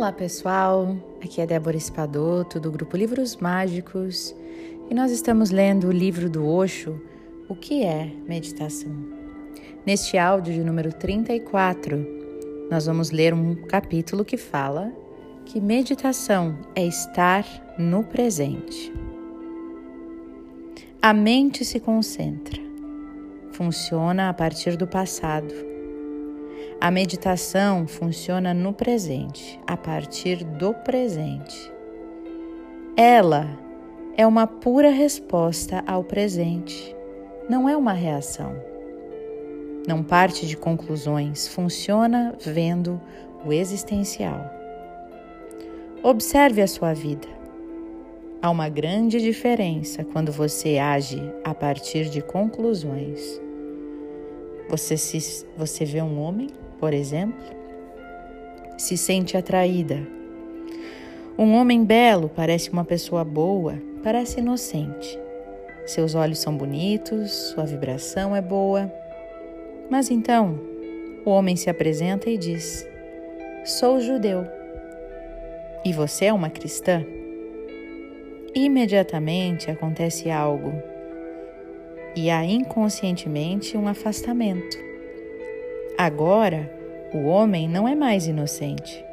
Olá pessoal, aqui é Débora Espadoto do grupo Livros Mágicos e nós estamos lendo o livro do Osho, O que é Meditação. Neste áudio de número 34, nós vamos ler um capítulo que fala que meditação é estar no presente. A mente se concentra, funciona a partir do passado a meditação funciona no presente, a partir do presente. Ela é uma pura resposta ao presente, não é uma reação. Não parte de conclusões, funciona vendo o existencial. Observe a sua vida. Há uma grande diferença quando você age a partir de conclusões. Você, se, você vê um homem por exemplo, se sente atraída. Um homem belo parece uma pessoa boa, parece inocente. Seus olhos são bonitos, sua vibração é boa. Mas então, o homem se apresenta e diz: Sou judeu. E você é uma cristã? Imediatamente acontece algo e há inconscientemente um afastamento. Agora, o homem não é mais inocente.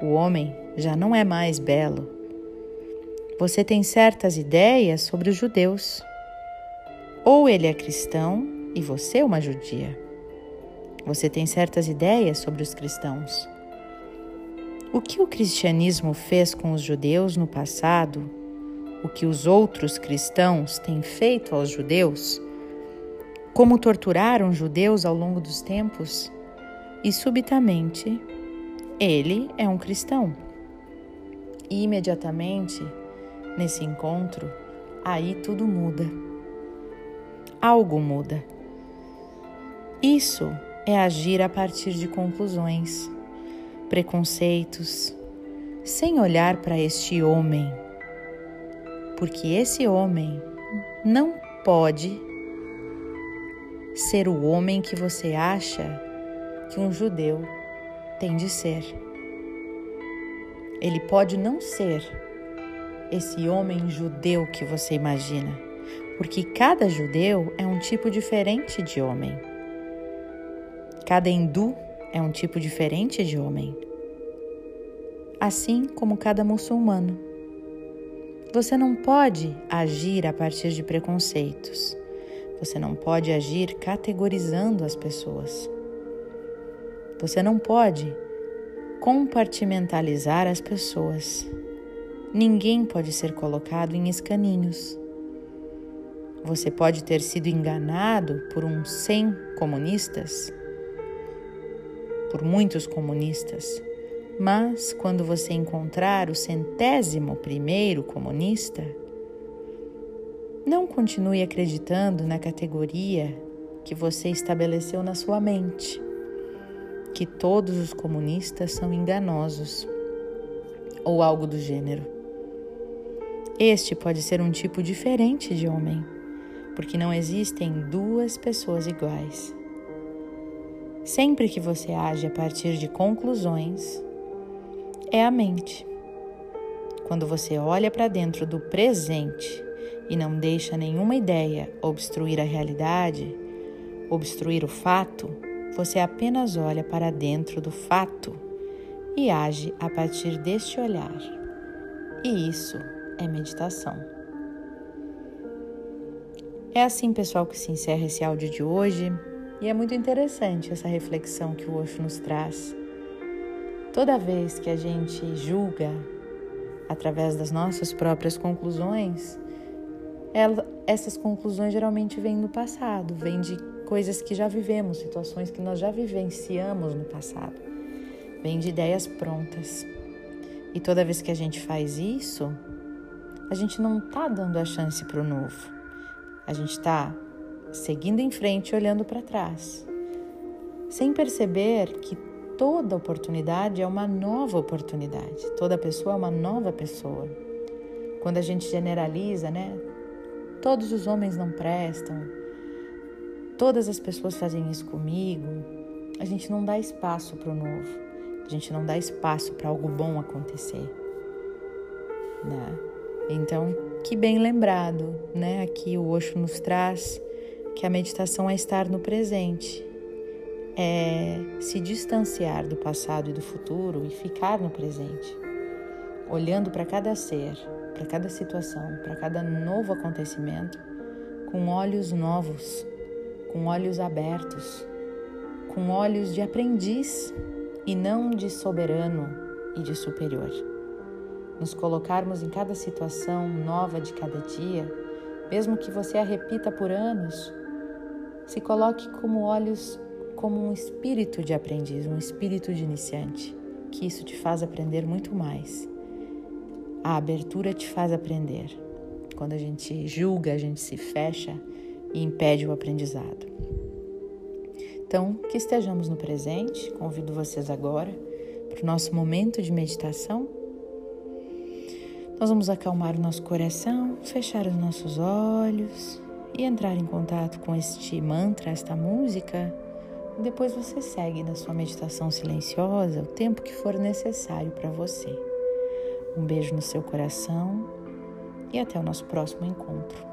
O homem já não é mais belo. Você tem certas ideias sobre os judeus. Ou ele é cristão e você é uma judia. Você tem certas ideias sobre os cristãos. O que o cristianismo fez com os judeus no passado, o que os outros cristãos têm feito aos judeus, como torturaram judeus ao longo dos tempos, e subitamente ele é um cristão. E imediatamente, nesse encontro, aí tudo muda. Algo muda. Isso é agir a partir de conclusões, preconceitos, sem olhar para este homem. Porque esse homem não pode ser o homem que você acha que um judeu tem de ser. Ele pode não ser esse homem judeu que você imagina, porque cada judeu é um tipo diferente de homem. Cada hindu é um tipo diferente de homem. Assim como cada muçulmano. Você não pode agir a partir de preconceitos. Você não pode agir categorizando as pessoas. Você não pode compartimentalizar as pessoas. Ninguém pode ser colocado em escaninhos. Você pode ter sido enganado por uns 100 comunistas, por muitos comunistas, mas quando você encontrar o centésimo primeiro comunista, não continue acreditando na categoria que você estabeleceu na sua mente, que todos os comunistas são enganosos ou algo do gênero. Este pode ser um tipo diferente de homem, porque não existem duas pessoas iguais. Sempre que você age a partir de conclusões, é a mente. Quando você olha para dentro do presente e não deixa nenhuma ideia obstruir a realidade, obstruir o fato, você apenas olha para dentro do fato e age a partir deste olhar. E isso é meditação. É assim, pessoal, que se encerra esse áudio de hoje e é muito interessante essa reflexão que o Osho nos traz. Toda vez que a gente julga através das nossas próprias conclusões, ela, essas conclusões geralmente vêm do passado, vêm de coisas que já vivemos, situações que nós já vivenciamos no passado, vêm de ideias prontas. E toda vez que a gente faz isso, a gente não está dando a chance para o novo, a gente está seguindo em frente, olhando para trás, sem perceber que toda oportunidade é uma nova oportunidade, toda pessoa é uma nova pessoa. Quando a gente generaliza, né? Todos os homens não prestam. Todas as pessoas fazem isso comigo. A gente não dá espaço para o novo. A gente não dá espaço para algo bom acontecer. Né? Então, que bem lembrado, né? Aqui o Osho nos traz que a meditação é estar no presente, é se distanciar do passado e do futuro e ficar no presente, olhando para cada ser, para cada situação, para cada novo acontecimento, com olhos novos, com olhos abertos, com olhos de aprendiz e não de soberano e de superior. Nos colocarmos em cada situação nova de cada dia, mesmo que você a repita por anos, se coloque como olhos como um espírito de aprendiz, um espírito de iniciante, que isso te faz aprender muito mais. A abertura te faz aprender. Quando a gente julga, a gente se fecha e impede o aprendizado. Então, que estejamos no presente, convido vocês agora para o nosso momento de meditação. Nós vamos acalmar o nosso coração, fechar os nossos olhos e entrar em contato com este mantra, esta música. Depois você segue na sua meditação silenciosa o tempo que for necessário para você. Um beijo no seu coração e até o nosso próximo encontro.